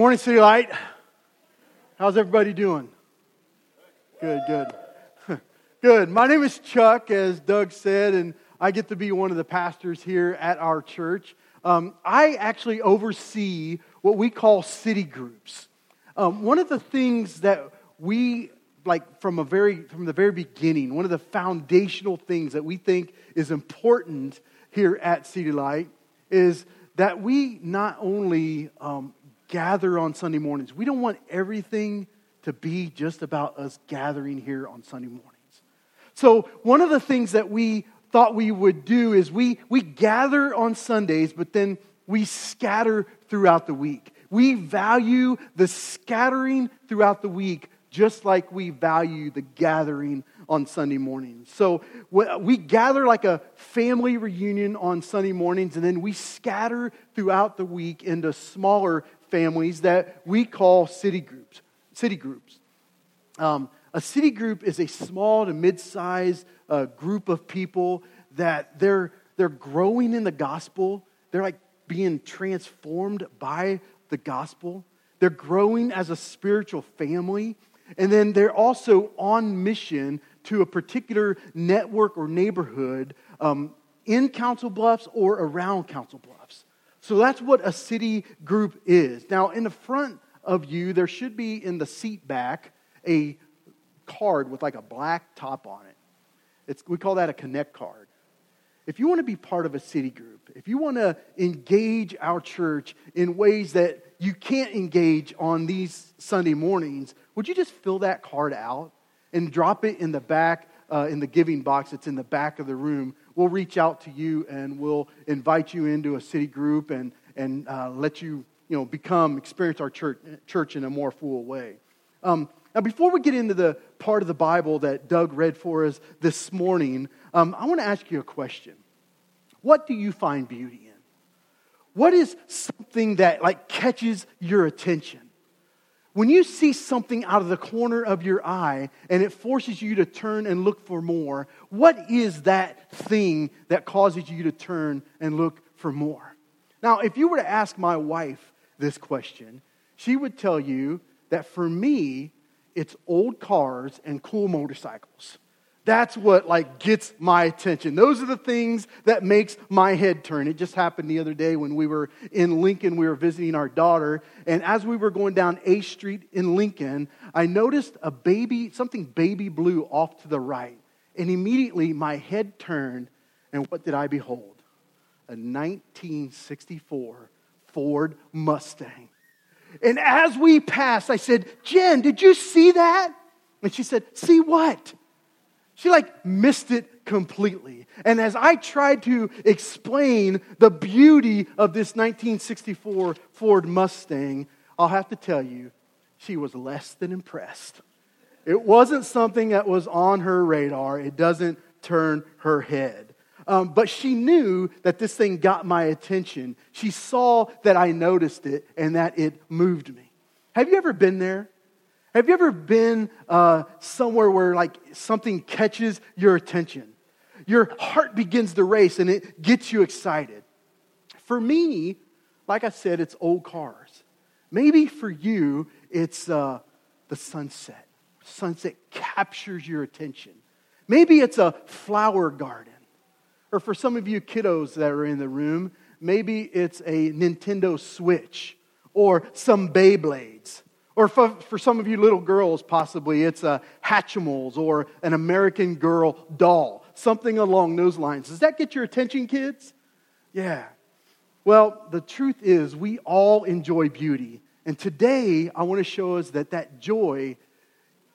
Morning, City Light. How's everybody doing? Good, good. good. My name is Chuck, as Doug said, and I get to be one of the pastors here at our church. Um, I actually oversee what we call city groups. Um, one of the things that we like from a very from the very beginning, one of the foundational things that we think is important here at City Light is that we not only um, gather on Sunday mornings. We don't want everything to be just about us gathering here on Sunday mornings. So, one of the things that we thought we would do is we, we gather on Sundays, but then we scatter throughout the week. We value the scattering throughout the week just like we value the gathering on Sunday mornings. So we gather like a family reunion on Sunday mornings, and then we scatter throughout the week into smaller families that we call city groups. City groups. Um, a city group is a small to mid-sized uh, group of people that they're they're growing in the gospel. They're like being transformed by the gospel. They're growing as a spiritual family. And then they're also on mission to a particular network or neighborhood um, in Council Bluffs or around Council Bluffs. So that's what a city group is. Now, in the front of you, there should be in the seat back a card with like a black top on it. It's, we call that a connect card. If you want to be part of a city group, if you want to engage our church in ways that you can't engage on these Sunday mornings, would you just fill that card out and drop it in the back, uh, in the giving box that's in the back of the room we'll reach out to you and we'll invite you into a city group and, and uh, let you, you know, become, experience our church, church in a more full way. Um, now, before we get into the part of the Bible that Doug read for us this morning, um, I want to ask you a question. What do you find beauty in? What is something that like catches your attention? When you see something out of the corner of your eye and it forces you to turn and look for more, what is that thing that causes you to turn and look for more? Now, if you were to ask my wife this question, she would tell you that for me, it's old cars and cool motorcycles. That's what like gets my attention. Those are the things that makes my head turn. It just happened the other day when we were in Lincoln, we were visiting our daughter, and as we were going down A Street in Lincoln, I noticed a baby, something baby blue off to the right. And immediately my head turned, and what did I behold? A 1964 Ford Mustang. And as we passed, I said, Jen, did you see that? And she said, See what? She like missed it completely. And as I tried to explain the beauty of this 1964 Ford Mustang, I'll have to tell you, she was less than impressed. It wasn't something that was on her radar, it doesn't turn her head. Um, but she knew that this thing got my attention. She saw that I noticed it and that it moved me. Have you ever been there? Have you ever been uh, somewhere where like something catches your attention? Your heart begins to race and it gets you excited. For me, like I said, it's old cars. Maybe for you, it's uh, the sunset. Sunset captures your attention. Maybe it's a flower garden. Or for some of you kiddos that are in the room, maybe it's a Nintendo Switch or some Beyblades. Or for, for some of you little girls, possibly it's a Hatchimals or an American Girl doll, something along those lines. Does that get your attention, kids? Yeah. Well, the truth is, we all enjoy beauty. And today, I want to show us that that joy,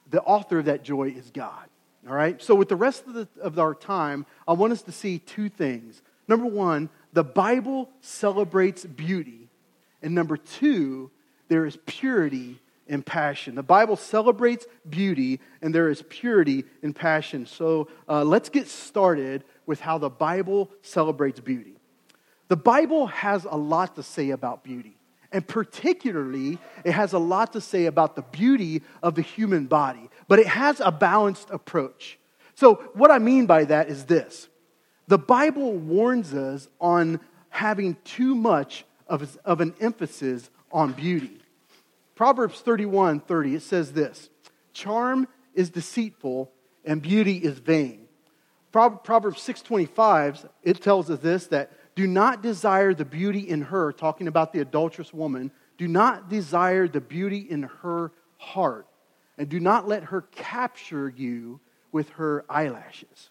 the author of that joy is God. All right? So, with the rest of, the, of our time, I want us to see two things. Number one, the Bible celebrates beauty. And number two, there is purity in passion. The Bible celebrates beauty, and there is purity in passion. So uh, let's get started with how the Bible celebrates beauty. The Bible has a lot to say about beauty, and particularly, it has a lot to say about the beauty of the human body, but it has a balanced approach. So, what I mean by that is this the Bible warns us on having too much of, of an emphasis on beauty. Proverbs 31 30, it says this Charm is deceitful and beauty is vain. Proverbs 6:25 it tells us this that do not desire the beauty in her talking about the adulterous woman do not desire the beauty in her heart and do not let her capture you with her eyelashes.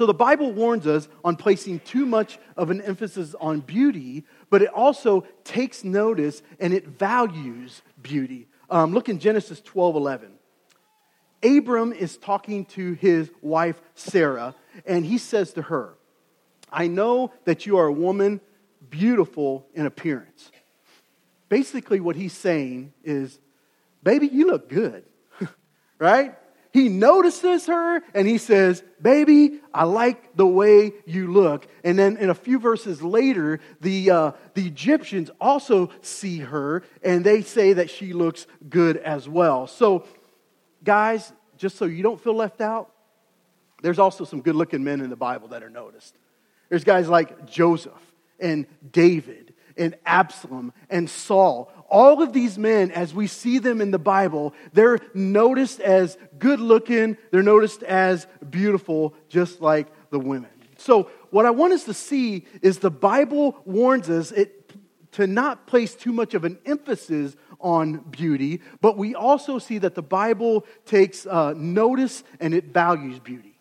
So the Bible warns us on placing too much of an emphasis on beauty, but it also takes notice and it values beauty. Um, look in Genesis 12 11. Abram is talking to his wife Sarah, and he says to her, I know that you are a woman beautiful in appearance. Basically, what he's saying is, Baby, you look good, right? He notices her and he says, Baby, I like the way you look. And then in a few verses later, the, uh, the Egyptians also see her and they say that she looks good as well. So, guys, just so you don't feel left out, there's also some good looking men in the Bible that are noticed. There's guys like Joseph and David and Absalom and Saul all of these men, as we see them in the Bible, they're noticed as good looking, they're noticed as beautiful, just like the women. So, what I want us to see is the Bible warns us it, to not place too much of an emphasis on beauty, but we also see that the Bible takes uh, notice and it values beauty.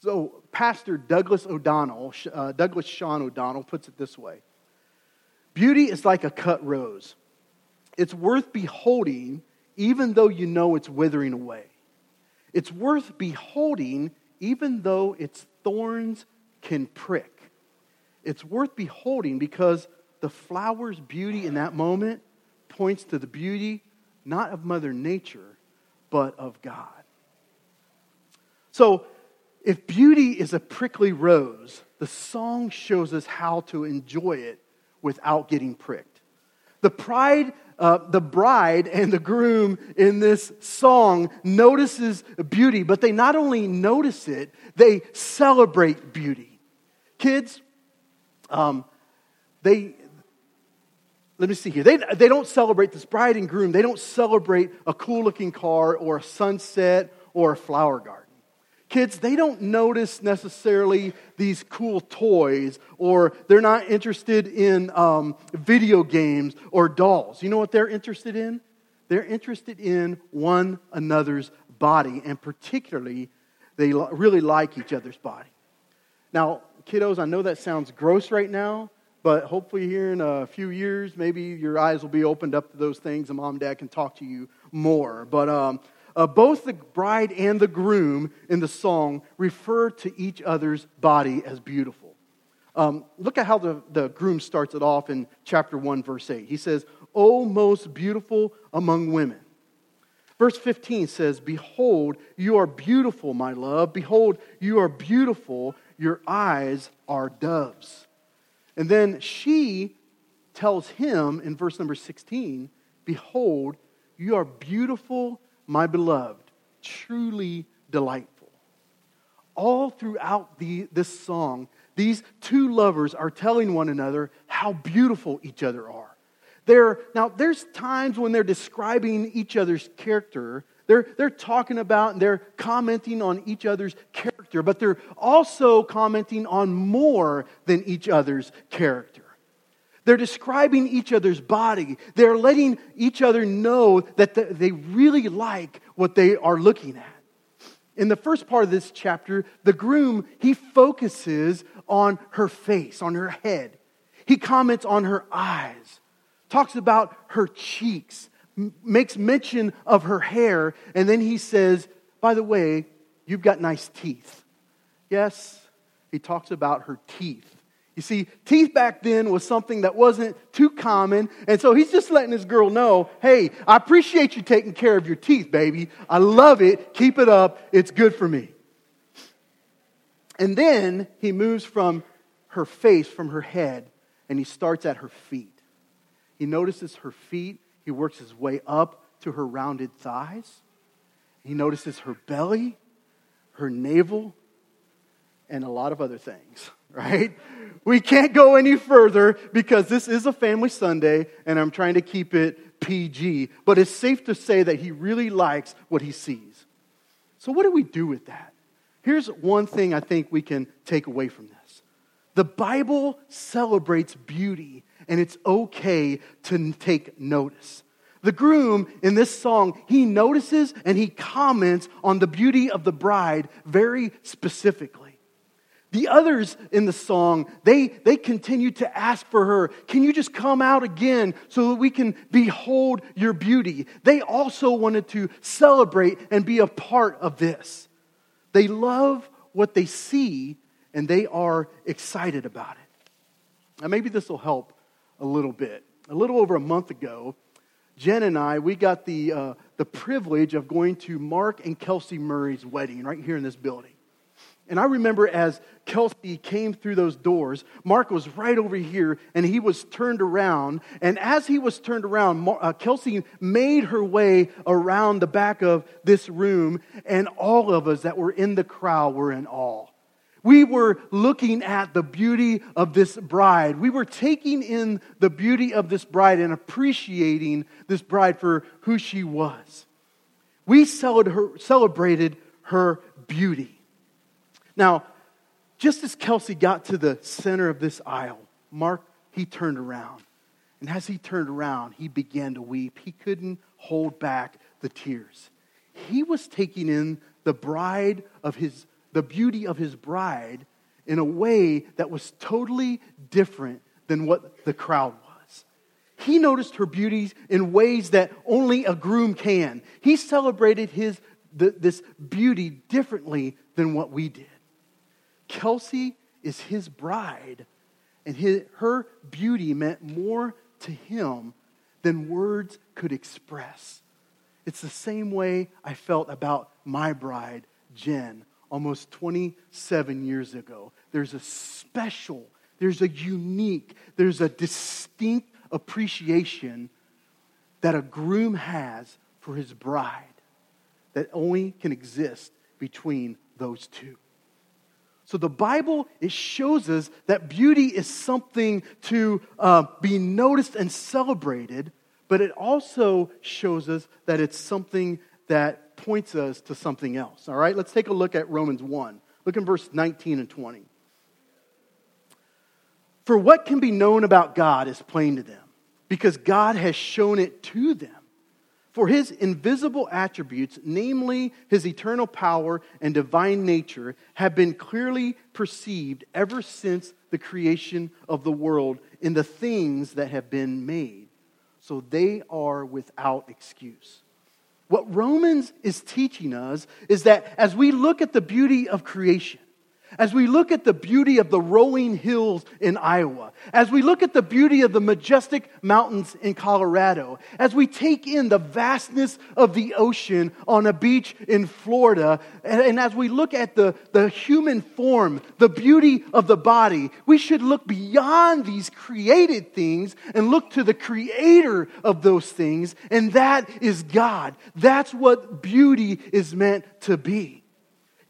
So, Pastor Douglas O'Donnell, uh, Douglas Sean O'Donnell, puts it this way Beauty is like a cut rose. It's worth beholding even though you know it's withering away. It's worth beholding even though its thorns can prick. It's worth beholding because the flower's beauty in that moment points to the beauty not of Mother Nature, but of God. So, if beauty is a prickly rose, the song shows us how to enjoy it without getting pricked. The pride uh, the bride and the groom in this song notices beauty, but they not only notice it, they celebrate beauty. Kids, um, they, let me see here. They, they don't celebrate this bride and groom. They don't celebrate a cool looking car or a sunset or a flower garden. Kids, they don't notice necessarily these cool toys, or they're not interested in um, video games or dolls. You know what they're interested in? They're interested in one another's body, and particularly, they really like each other's body. Now, kiddos, I know that sounds gross right now, but hopefully, here in a few years, maybe your eyes will be opened up to those things, and mom and dad can talk to you more. But um, uh, both the bride and the groom in the song refer to each other's body as beautiful. Um, look at how the, the groom starts it off in chapter 1, verse 8. He says, O most beautiful among women. Verse 15 says, Behold, you are beautiful, my love. Behold, you are beautiful. Your eyes are doves. And then she tells him in verse number 16, Behold, you are beautiful my beloved, truly delightful. All throughout the, this song, these two lovers are telling one another how beautiful each other are. They're, now, there's times when they're describing each other's character. They're, they're talking about and they're commenting on each other's character, but they're also commenting on more than each other's character. They're describing each other's body. They're letting each other know that they really like what they are looking at. In the first part of this chapter, the groom, he focuses on her face, on her head. He comments on her eyes, talks about her cheeks, makes mention of her hair, and then he says, By the way, you've got nice teeth. Yes, he talks about her teeth. You see, teeth back then was something that wasn't too common. And so he's just letting this girl know hey, I appreciate you taking care of your teeth, baby. I love it. Keep it up. It's good for me. And then he moves from her face, from her head, and he starts at her feet. He notices her feet. He works his way up to her rounded thighs. He notices her belly, her navel, and a lot of other things. Right? We can't go any further because this is a family Sunday and I'm trying to keep it PG. But it's safe to say that he really likes what he sees. So, what do we do with that? Here's one thing I think we can take away from this the Bible celebrates beauty, and it's okay to take notice. The groom in this song, he notices and he comments on the beauty of the bride very specifically. The others in the song, they, they continue to ask for her, Can you just come out again so that we can behold your beauty? They also wanted to celebrate and be a part of this. They love what they see and they are excited about it. Now, maybe this will help a little bit. A little over a month ago, Jen and I, we got the, uh, the privilege of going to Mark and Kelsey Murray's wedding right here in this building. And I remember as Kelsey came through those doors, Mark was right over here and he was turned around. And as he was turned around, uh, Kelsey made her way around the back of this room, and all of us that were in the crowd were in awe. We were looking at the beauty of this bride. We were taking in the beauty of this bride and appreciating this bride for who she was. We celebrated her beauty. Now, just as Kelsey got to the center of this aisle, Mark, he turned around. And as he turned around, he began to weep. He couldn't hold back the tears. He was taking in the bride of his, the beauty of his bride in a way that was totally different than what the crowd was. He noticed her beauty in ways that only a groom can. He celebrated his, this beauty differently than what we did. Kelsey is his bride, and his, her beauty meant more to him than words could express. It's the same way I felt about my bride, Jen, almost 27 years ago. There's a special, there's a unique, there's a distinct appreciation that a groom has for his bride that only can exist between those two. So the Bible, it shows us that beauty is something to uh, be noticed and celebrated, but it also shows us that it's something that points us to something else. All right, let's take a look at Romans 1. Look in verse 19 and 20. For what can be known about God is plain to them, because God has shown it to them. For his invisible attributes, namely his eternal power and divine nature, have been clearly perceived ever since the creation of the world in the things that have been made. So they are without excuse. What Romans is teaching us is that as we look at the beauty of creation, as we look at the beauty of the rolling hills in Iowa, as we look at the beauty of the majestic mountains in Colorado, as we take in the vastness of the ocean on a beach in Florida, and, and, as we look at the, the human form, the beauty of the body, we should look beyond these created things and look to the creator of those things, and that is God. That's what beauty is meant to be.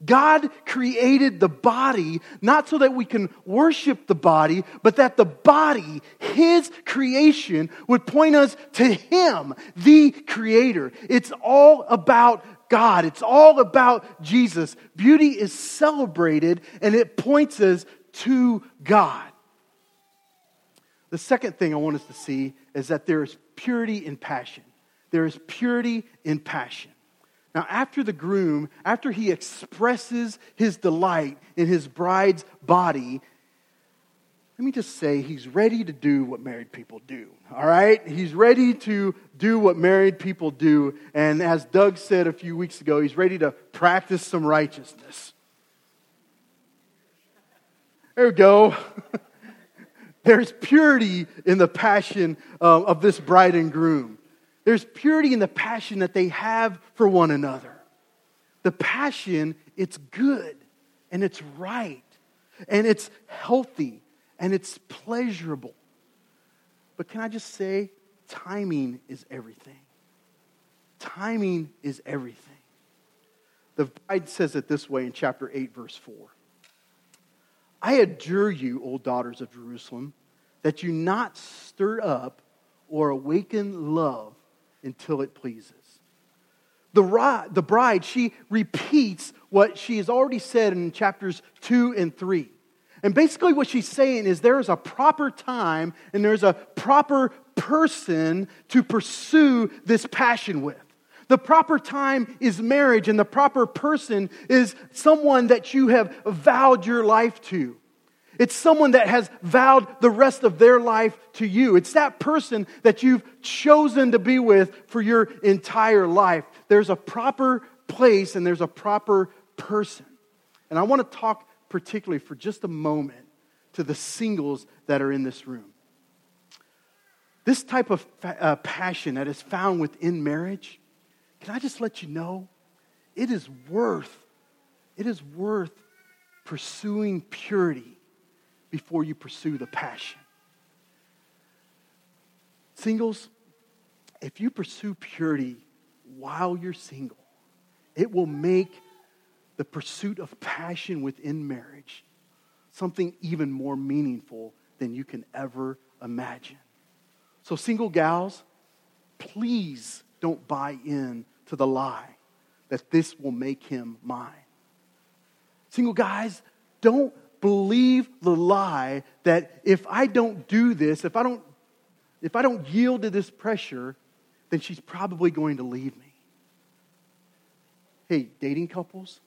God created the body not so that we can worship the body, but that the body, His creation, would point us to Him, the Creator. It's all about God. It's all about Jesus. Beauty is celebrated and it points us to God. The second thing I want us to see is that there is purity in passion. There is purity in passion. Now, after the groom, after he expresses his delight in his bride's body, let me just say he's ready to do what married people do. All right? He's ready to do what married people do. And as Doug said a few weeks ago, he's ready to practice some righteousness. There we go. There's purity in the passion uh, of this bride and groom. There's purity in the passion that they have for one another. The passion, it's good and it's right and it's healthy and it's pleasurable. But can I just say, timing is everything. Timing is everything. The bride says it this way in chapter 8, verse 4. I adjure you, O daughters of Jerusalem, that you not stir up or awaken love until it pleases. The, the bride, she repeats what she has already said in chapters 2 and 3. And basically, what she's saying is there is a proper time and there's a proper person to pursue this passion with. The proper time is marriage, and the proper person is someone that you have vowed your life to. It's someone that has vowed the rest of their life to you. It's that person that you've chosen to be with for your entire life. There's a proper place and there's a proper person. And I want to talk particularly for just a moment to the singles that are in this room. This type of uh, passion that is found within marriage can I just let you know? It is worth, it is worth pursuing purity before you pursue the passion. Singles, if you pursue purity while you're single, it will make the pursuit of passion within marriage something even more meaningful than you can ever imagine. So, single gals, please don't buy in to the lie that this will make him mine. Single guys, don't believe the lie that if I don't do this, if I don't if I don't yield to this pressure, then she's probably going to leave me. Hey, dating couples,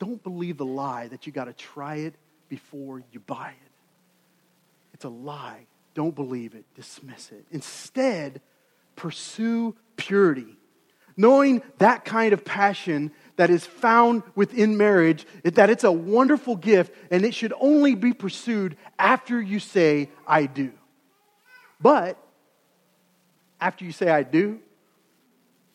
don't believe the lie that you got to try it before you buy it. It's a lie. Don't believe it. Dismiss it. Instead, pursue purity knowing that kind of passion that is found within marriage, that it's a wonderful gift and it should only be pursued after you say, I do. But after you say, I do,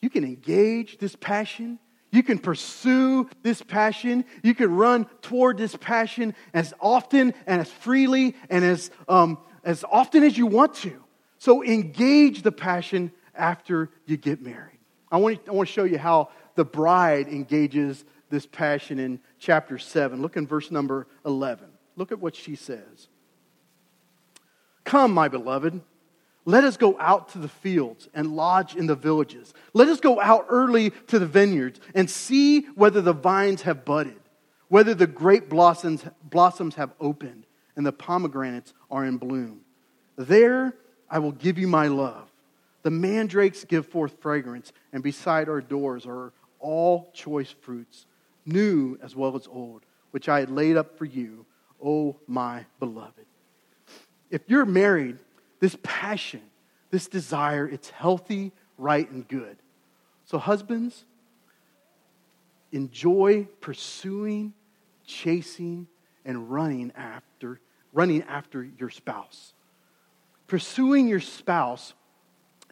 you can engage this passion. You can pursue this passion. You can run toward this passion as often and as freely and as, um, as often as you want to. So engage the passion after you get married. I want, I want to show you how the bride engages this passion in chapter 7. Look in verse number 11. Look at what she says. Come, my beloved, let us go out to the fields and lodge in the villages. Let us go out early to the vineyards and see whether the vines have budded, whether the grape blossoms, blossoms have opened, and the pomegranates are in bloom. There I will give you my love the mandrakes give forth fragrance, and beside our doors are all choice fruits, new as well as old, which I had laid up for you, O my beloved. If you're married, this passion, this desire, it's healthy, right, and good. So, husbands, enjoy pursuing, chasing, and running after, running after your spouse. Pursuing your spouse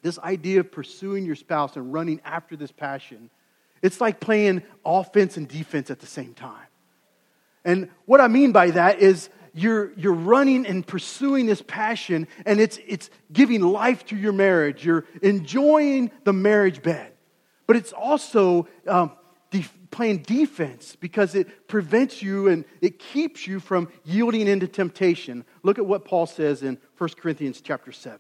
this idea of pursuing your spouse and running after this passion, it's like playing offense and defense at the same time. And what I mean by that is you're, you're running and pursuing this passion, and it's, it's giving life to your marriage. You're enjoying the marriage bed. But it's also um, playing defense because it prevents you and it keeps you from yielding into temptation. Look at what Paul says in 1 Corinthians chapter 7.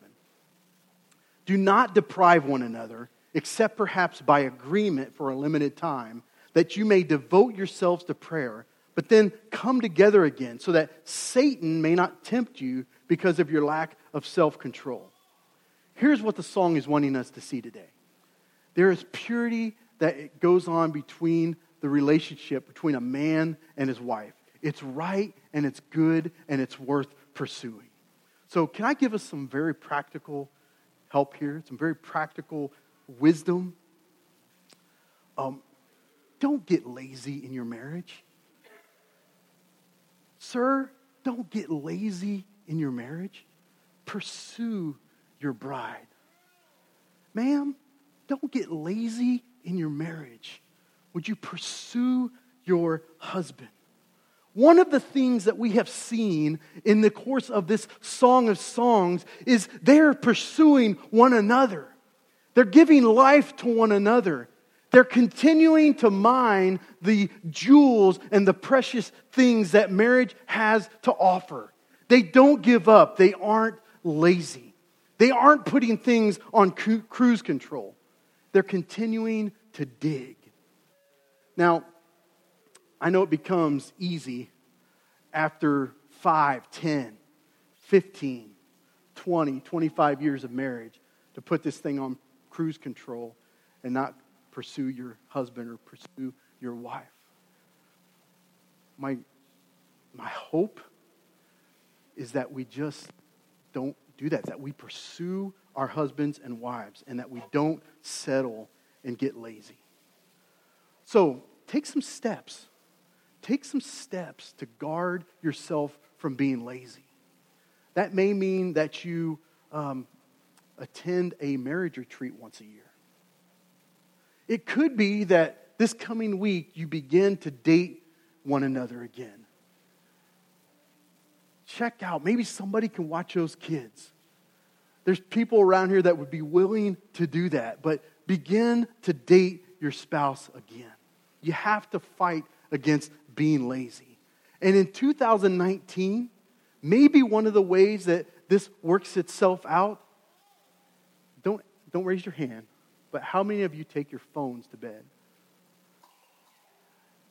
Do not deprive one another, except perhaps by agreement for a limited time, that you may devote yourselves to prayer, but then come together again, so that Satan may not tempt you because of your lack of self control. Here's what the song is wanting us to see today there is purity that goes on between the relationship between a man and his wife. It's right and it's good and it's worth pursuing. So, can I give us some very practical help here, some very practical wisdom. Um, don't get lazy in your marriage. Sir, don't get lazy in your marriage. Pursue your bride. Ma'am, don't get lazy in your marriage. Would you pursue your husband? One of the things that we have seen in the course of this Song of Songs is they're pursuing one another. They're giving life to one another. They're continuing to mine the jewels and the precious things that marriage has to offer. They don't give up. They aren't lazy. They aren't putting things on cruise control. They're continuing to dig. Now, I know it becomes easy after 5, 10, 15, 20, 25 years of marriage to put this thing on cruise control and not pursue your husband or pursue your wife. My, my hope is that we just don't do that, that we pursue our husbands and wives, and that we don't settle and get lazy. So take some steps. Take some steps to guard yourself from being lazy. That may mean that you um, attend a marriage retreat once a year. It could be that this coming week you begin to date one another again. Check out, maybe somebody can watch those kids. There's people around here that would be willing to do that, but begin to date your spouse again. You have to fight against being lazy. And in 2019, maybe one of the ways that this works itself out, don't, don't raise your hand, but how many of you take your phones to bed?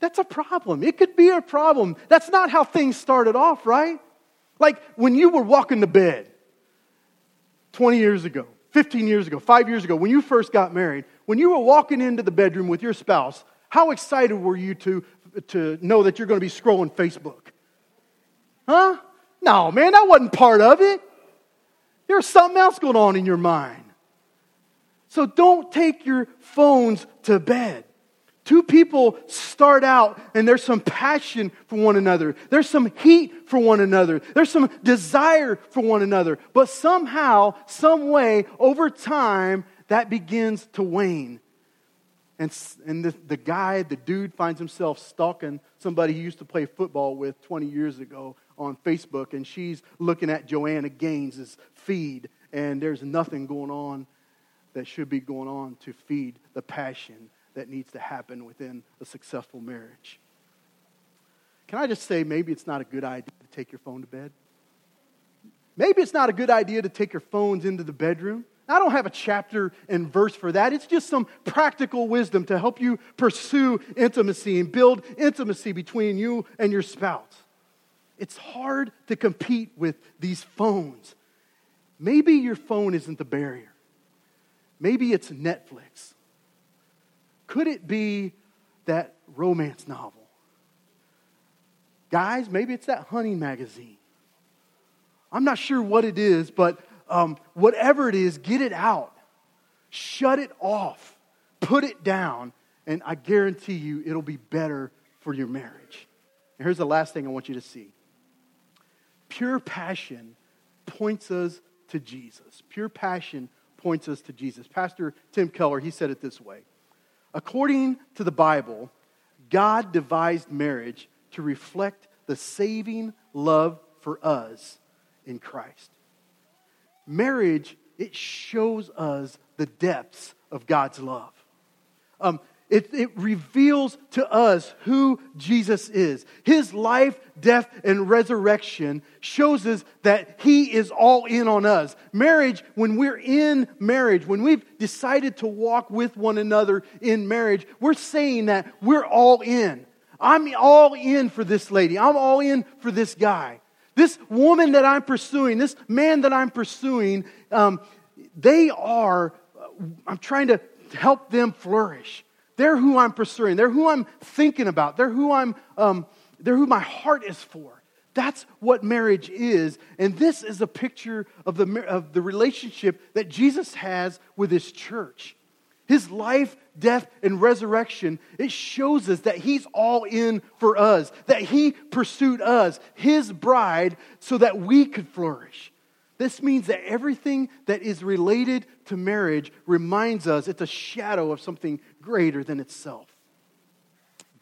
That's a problem. It could be a problem. That's not how things started off, right? Like when you were walking to bed 20 years ago, 15 years ago, five years ago, when you first got married, when you were walking into the bedroom with your spouse, how excited were you to, to know that you're going to be scrolling Facebook? Huh? No, man, that wasn't part of it. There's something else going on in your mind. So don't take your phones to bed. Two people start out and there's some passion for one another. There's some heat for one another. There's some desire for one another. But somehow, some way, over time, that begins to wane. And, and the, the guy, the dude, finds himself stalking somebody he used to play football with 20 years ago on Facebook. And she's looking at Joanna Gaines' feed. And there's nothing going on that should be going on to feed the passion that needs to happen within a successful marriage. Can I just say, maybe it's not a good idea to take your phone to bed? Maybe it's not a good idea to take your phones into the bedroom. I don't have a chapter and verse for that. It's just some practical wisdom to help you pursue intimacy and build intimacy between you and your spouse. It's hard to compete with these phones. Maybe your phone isn't the barrier. Maybe it's Netflix. Could it be that romance novel? Guys, maybe it's that hunting magazine. I'm not sure what it is, but um, whatever it is, get it out. Shut it off. Put it down. And I guarantee you it'll be better for your marriage. And here's the last thing I want you to see pure passion points us to Jesus. Pure passion points us to Jesus. Pastor Tim Keller, he said it this way According to the Bible, God devised marriage to reflect the saving love for us in Christ. Marriage, it shows us the depths of God's love. Um, it, it reveals to us who Jesus is. His life, death, and resurrection shows us that He is all in on us. Marriage, when we're in marriage, when we've decided to walk with one another in marriage, we're saying that we're all in. I'm all in for this lady. I'm all in for this guy. This woman that I'm pursuing, this man that I'm pursuing, um, they are, I'm trying to help them flourish. They're who I'm pursuing. They're who I'm thinking about. They're who I'm. Um, they're who my heart is for. That's what marriage is. And this is a picture of the, of the relationship that Jesus has with his church. His life, death, and resurrection, it shows us that he's all in for us, that he pursued us, his bride, so that we could flourish. This means that everything that is related to marriage reminds us it's a shadow of something greater than itself.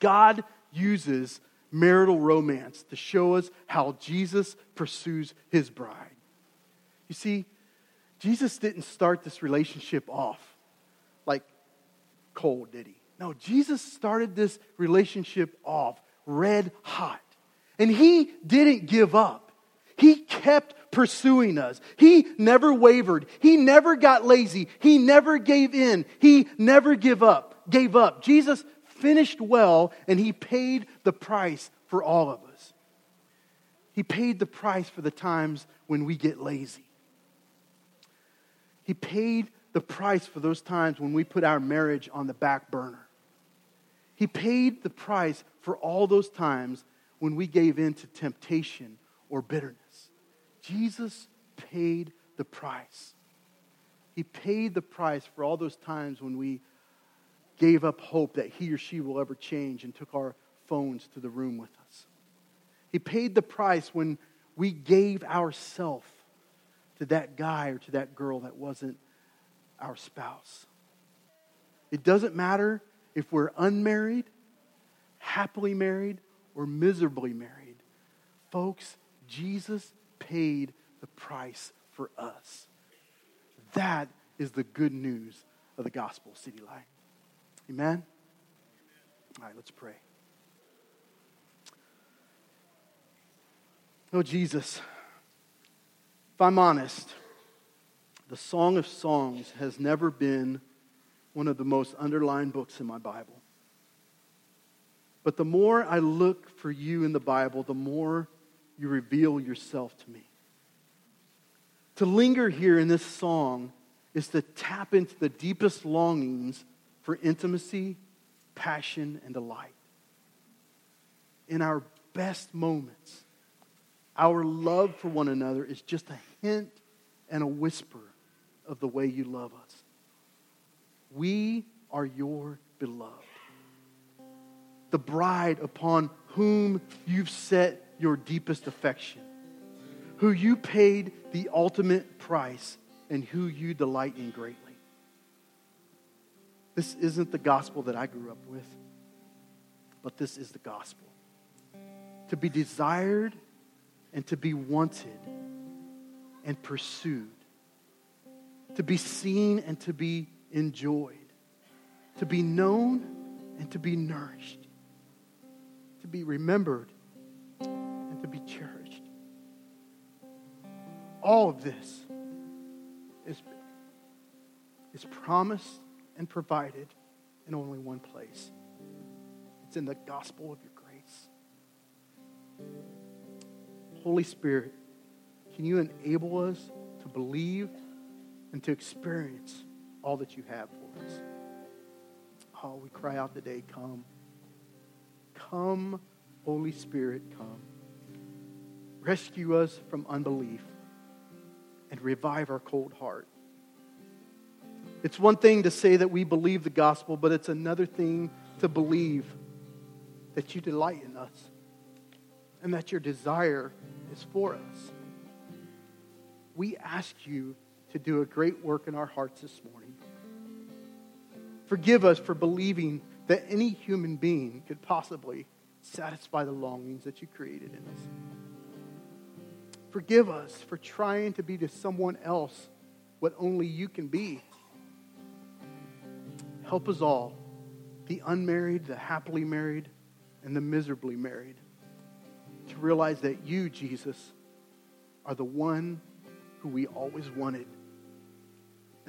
God uses marital romance to show us how Jesus pursues his bride. You see, Jesus didn't start this relationship off cold, did he? No, Jesus started this relationship off red hot. And he didn't give up. He kept pursuing us. He never wavered. He never got lazy. He never gave in. He never give up, gave up. Jesus finished well and he paid the price for all of us. He paid the price for the times when we get lazy. He paid the price for those times when we put our marriage on the back burner. He paid the price for all those times when we gave in to temptation or bitterness. Jesus paid the price. He paid the price for all those times when we gave up hope that he or she will ever change and took our phones to the room with us. He paid the price when we gave ourself to that guy or to that girl that wasn't our spouse. It doesn't matter if we're unmarried, happily married, or miserably married. Folks, Jesus paid the price for us. That is the good news of the gospel, City Light. Amen? All right, let's pray. Oh, Jesus, if I'm honest, the Song of Songs has never been one of the most underlined books in my Bible. But the more I look for you in the Bible, the more you reveal yourself to me. To linger here in this song is to tap into the deepest longings for intimacy, passion, and delight. In our best moments, our love for one another is just a hint and a whisper of the way you love us. We are your beloved, the bride upon whom you've set your deepest affection, who you paid the ultimate price, and who you delight in greatly. This isn't the gospel that I grew up with, but this is the gospel. To be desired and to be wanted and pursued, to be seen and to be enjoyed, to be known and to be nourished, to be remembered and to be cherished. All of this is, is promised and provided in only one place. It's in the gospel of your grace. Holy Spirit, can you enable us to believe and to experience all that you have for us? Oh, we cry out today, come. Come, Holy Spirit, come. Rescue us from unbelief and revive our cold heart. It's one thing to say that we believe the gospel, but it's another thing to believe that you delight in us and that your desire is for us. We ask you to do a great work in our hearts this morning. Forgive us for believing that any human being could possibly satisfy the longings that you created in us. Forgive us for trying to be to someone else what only you can be. Help us all, the unmarried, the happily married, and the miserably married, to realize that you, Jesus, are the one who we always wanted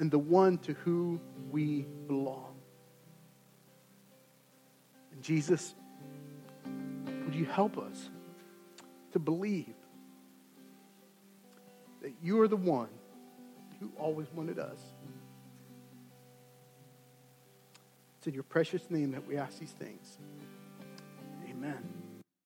and the one to who we belong. And Jesus, would you help us to believe that you are the one who always wanted us? It's in your precious name that we ask these things.